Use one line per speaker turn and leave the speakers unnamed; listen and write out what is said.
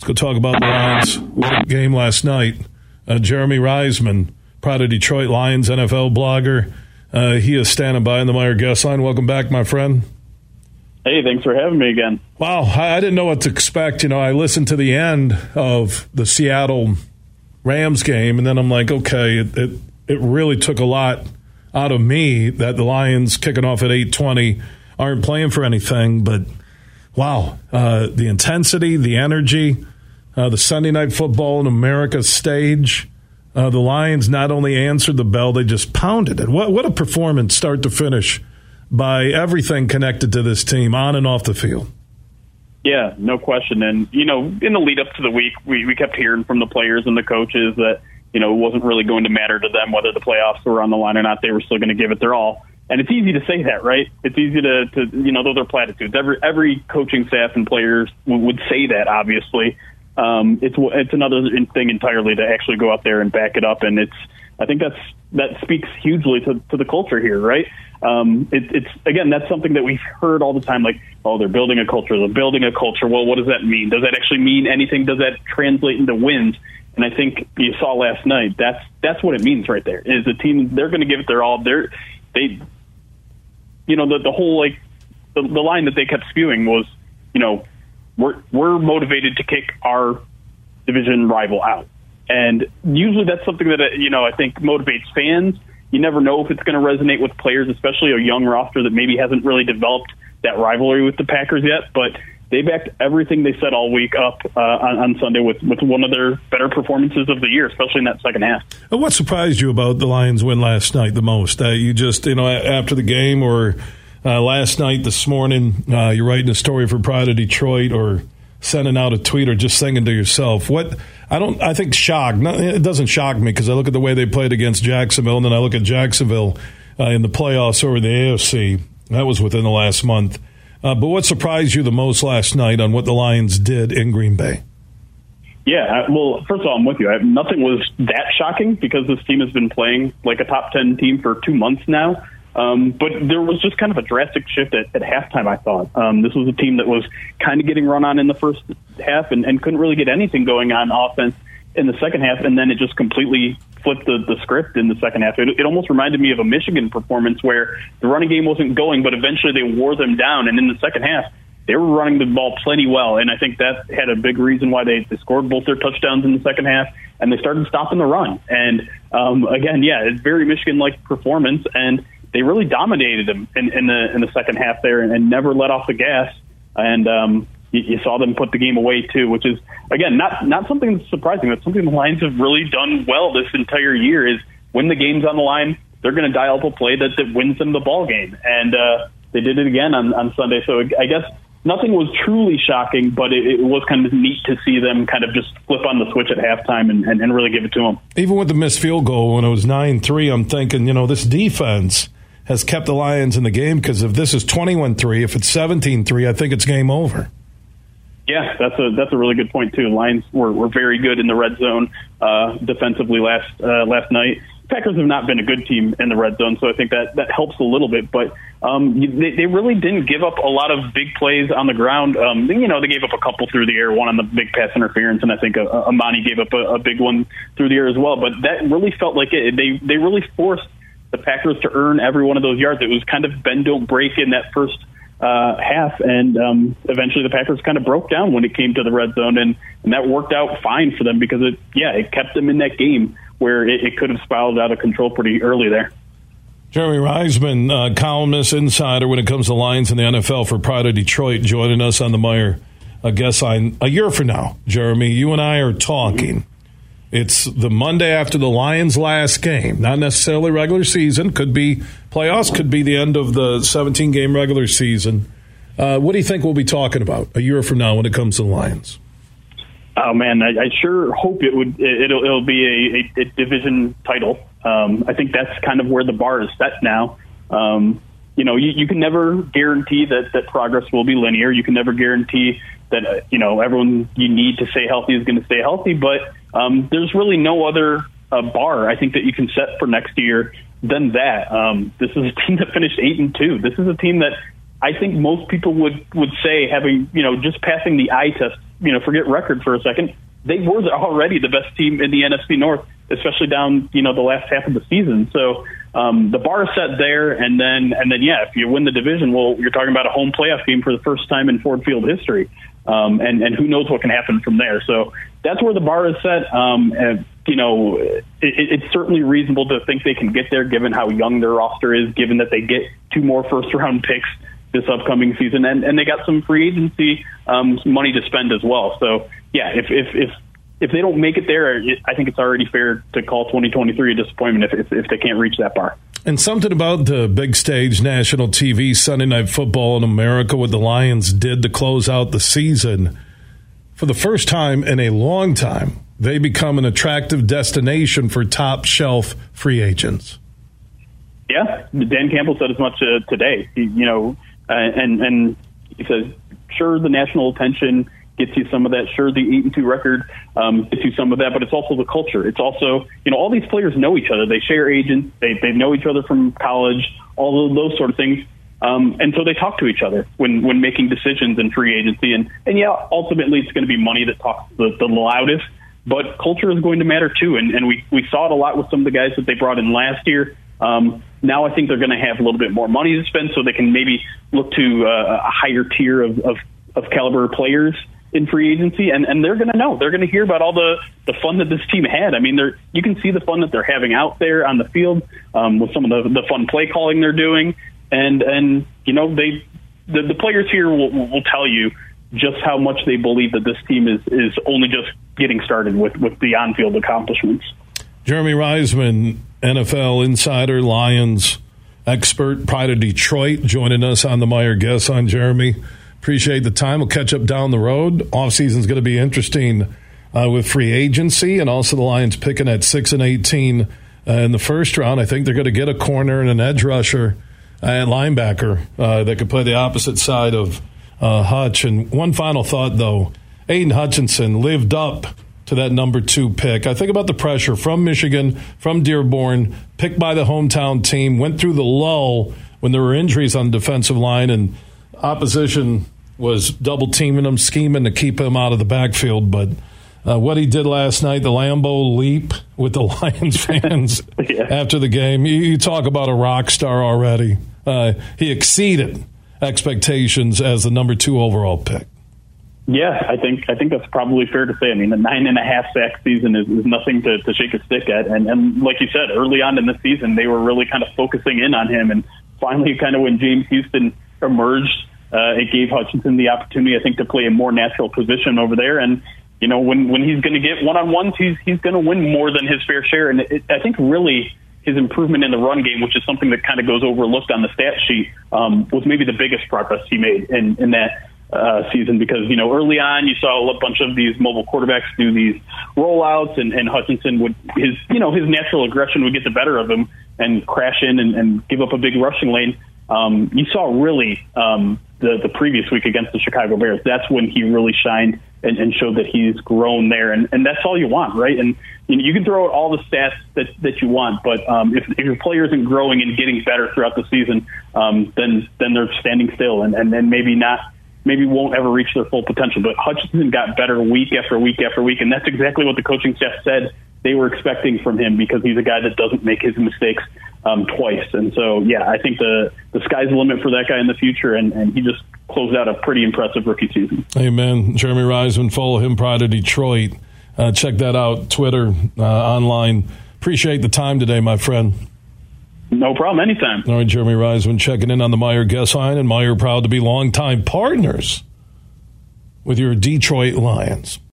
Let's go talk about the Lions. What game last night. Uh, Jeremy Reisman, Pride of Detroit Lions NFL blogger. Uh, he is standing by in the Meijer guest line. Welcome back, my friend.
Hey, thanks for having me again.
Wow, I, I didn't know what to expect. You know, I listened to the end of the Seattle Rams game, and then I'm like, okay, it, it, it really took a lot out of me that the Lions kicking off at 820 aren't playing for anything, but wow, uh, the intensity, the energy, uh, the Sunday night football in America stage. Uh, the Lions not only answered the bell, they just pounded it. What, what a performance, start to finish, by everything connected to this team, on and off the field.
Yeah, no question. And, you know, in the lead up to the week, we, we kept hearing from the players and the coaches that, you know, it wasn't really going to matter to them whether the playoffs were on the line or not. They were still going to give it their all. And it's easy to say that, right? It's easy to, to you know, those are platitudes. Every every coaching staff and players would say that, obviously. Um, it's it's another thing entirely to actually go out there and back it up, and it's I think that's that speaks hugely to, to the culture here, right? Um, it, it's again that's something that we've heard all the time, like oh they're building a culture, they're building a culture. Well, what does that mean? Does that actually mean anything? Does that translate into wins? And I think you saw last night that's that's what it means right there. Is the team they're going to give it their all. They're they you know, the, the whole like the, the line that they kept spewing was, you know, we're we're motivated to kick our division rival out, and usually that's something that uh, you know I think motivates fans. You never know if it's going to resonate with players, especially a young roster that maybe hasn't really developed that rivalry with the Packers yet. But they backed everything they said all week up uh, on, on, Sunday with, with one of their better performances of the year, especially in that second half.
What surprised you about the Lions' win last night the most? Uh, you just, you know, after the game or uh, last night, this morning, uh, you're writing a story for Pride of Detroit or sending out a tweet or just thinking to yourself, what? I don't. I think shock. it doesn't shock me because I look at the way they played against Jacksonville, and then I look at Jacksonville uh, in the playoffs over the AFC. That was within the last month uh, but what surprised you the most last night on what the Lions did in Green Bay?
Yeah, well, first of all, I'm with you. I, nothing was that shocking because this team has been playing like a top 10 team for two months now. Um, but there was just kind of a drastic shift at, at halftime, I thought. Um, this was a team that was kind of getting run on in the first half and, and couldn't really get anything going on offense in the second half, and then it just completely flipped the, the script in the second half. It, it almost reminded me of a Michigan performance where the running game wasn't going, but eventually they wore them down, and in the second half, they were running the ball plenty well, and I think that had a big reason why they, they scored both their touchdowns in the second half, and they started stopping the run. And um, again, yeah, it's very Michigan-like performance, and they really dominated them in, in the in the second half there, and, and never let off the gas. And um, you, you saw them put the game away too, which is again not not something that's surprising. That's something the Lions have really done well this entire year. Is when the game's on the line, they're going to dial up a play that, that wins them the ball game, and uh, they did it again on, on Sunday. So I guess nothing was truly shocking, but it, it, was kind of neat to see them kind of just flip on the switch at halftime and, and, and really give it to them.
Even with the missed field goal when it was nine three, I'm thinking, you know, this defense has kept the Lions in the game because if this is 21 3, if it's 17 3, I think it's game over.
Yeah, that's a that's a really good point too. Lions were, were very good in the red zone uh, defensively last uh, last night. Packers have not been a good team in the red zone, so I think that that helps a little bit. But um, they, they really didn't give up a lot of big plays on the ground. Um, you know, they gave up a couple through the air, one on the big pass interference, and I think uh, Amani gave up a, a big one through the air as well. But that really felt like it. They they really forced the Packers to earn every one of those yards. It was kind of bend don't break in that first uh, half, and um, eventually the Packers kind of broke down when it came to the red zone, and, and that worked out fine for them because it, yeah, it kept them in that game where it, it could have spiraled out of control pretty early there.
Jeremy Reisman, uh, columnist, insider when it comes to Lions in the NFL for Pride of Detroit, joining us on the Meijer. I guess I a year from now, Jeremy, you and I are talking. It's the Monday after the Lions' last game, not necessarily regular season. Could be playoffs. Could be the end of the 17 game regular season. Uh, what do you think we'll be talking about a year from now when it comes to the Lions?
Oh man, I, I sure hope it would. It'll, it'll be a, a, a division title. Um, I think that's kind of where the bar is set now. Um, you know, you, you can never guarantee that that progress will be linear. You can never guarantee that uh, you know everyone you need to stay healthy is going to stay healthy. But um, there's really no other uh, bar I think that you can set for next year than that. Um, this is a team that finished eight and two. This is a team that I think most people would would say having you know just passing the eye test. You know, forget record for a second. They were already the best team in the NFC North, especially down you know the last half of the season. So um, the bar is set there, and then and then yeah, if you win the division, well, you're talking about a home playoff game for the first time in Ford Field history, um, and and who knows what can happen from there. So that's where the bar is set. Um, and, you know, it, it's certainly reasonable to think they can get there, given how young their roster is, given that they get two more first round picks this upcoming season, and, and they got some free agency um, money to spend as well. So yeah, if if if if they don't make it there, I think it's already fair to call 2023 a disappointment if, if, if they can't reach that bar.
And something about the big stage national TV Sunday Night Football in America, what the Lions did to close out the season. For the first time in a long time, they become an attractive destination for top shelf free agents.
Yeah, Dan Campbell said as much uh, today. He, you know, uh, and and he says, sure, the national attention gets you some of that. Sure, the eight and two record um, gets you some of that, but it's also the culture. It's also you know all these players know each other. They share agents. They they know each other from college. All of those sort of things. Um, and so they talk to each other when, when making decisions in free agency. And, and yeah, ultimately it's going to be money that talks the, the loudest, but culture is going to matter too. And, and we, we saw it a lot with some of the guys that they brought in last year. Um, now I think they're going to have a little bit more money to spend, so they can maybe look to uh, a higher tier of, of, of caliber players in free agency, and, and they're going to know. They're going to hear about all the, the fun that this team had. I mean, they're you can see the fun that they're having out there on the field um, with some of the, the fun play calling they're doing, and and you know they the, the players here will, will tell you just how much they believe that this team is is only just getting started with with the on field accomplishments.
Jeremy Reisman, NFL insider, Lions expert, Pride of Detroit, joining us on the Meijer Guest on Jeremy. Appreciate the time. We'll catch up down the road. Off season is going to be interesting uh, with free agency and also the Lions picking at six and eighteen uh, in the first round. I think they're going to get a corner and an edge rusher and linebacker uh, that could play the opposite side of uh, Hutch. And one final thought, though, Aidan Hutchinson lived up to that number two pick. I think about the pressure from Michigan, from Dearborn, picked by the hometown team, went through the lull when there were injuries on the defensive line, and opposition was double teaming him, scheming to keep him out of the backfield. But uh, what he did last night, the Lambeau leap with the Lions fans yeah. after the game, you, you, talk about a rock star already. Uh, he exceeded expectations as the number two overall pick.
Yeah, I think I think that's probably fair to say. I mean, the nine and a half sack season is, is nothing to, to shake a stick at, and and like you said, early on in the season, they were really kind of focusing in on him, and finally, kind of when James Houston emerged, uh, it gave Hutchinson the opportunity, I think, to play a more natural position over there, and you know, when when he's going to get one on ones, he's he's going to win more than his fair share, and it, I think really his improvement in the run game, which is something that kind of goes overlooked on the stat sheet, um, was maybe the biggest progress he made in in that uh, season. Because you know early on you saw a bunch of these mobile quarterbacks do these rollouts and, and Hutchinson would his you know his natural aggression would get the better of him and crash in and, and give up a big rushing lane. Um, you saw really um, the the previous week against the Chicago Bears. That's when he really shined and, and showed that he's grown there, and, and that's all you want, right? And you, know, you can throw out all the stats that that you want, but um, if, if your player isn't growing and getting better throughout the season, um, then then they're standing still and and then maybe not maybe won't ever reach their full potential. But Hutchinson got better week after week after week, and that's exactly what the coaching staff said they were expecting from him because he's a guy that doesn't make his mistakes um, twice. And so, yeah, I think the the sky's the limit for that guy in the future, and, and he just closed out a pretty impressive rookie season.
Amen. Jeremy Reisman, follow him, Pride of Detroit. Uh, check that out, Twitter, uh, online. Appreciate the time today, my friend.
No problem. Anytime.
All right, Jeremy Reisman checking in on the Meijer guest line, and Meijer proud to be longtime partners with your Detroit Lions.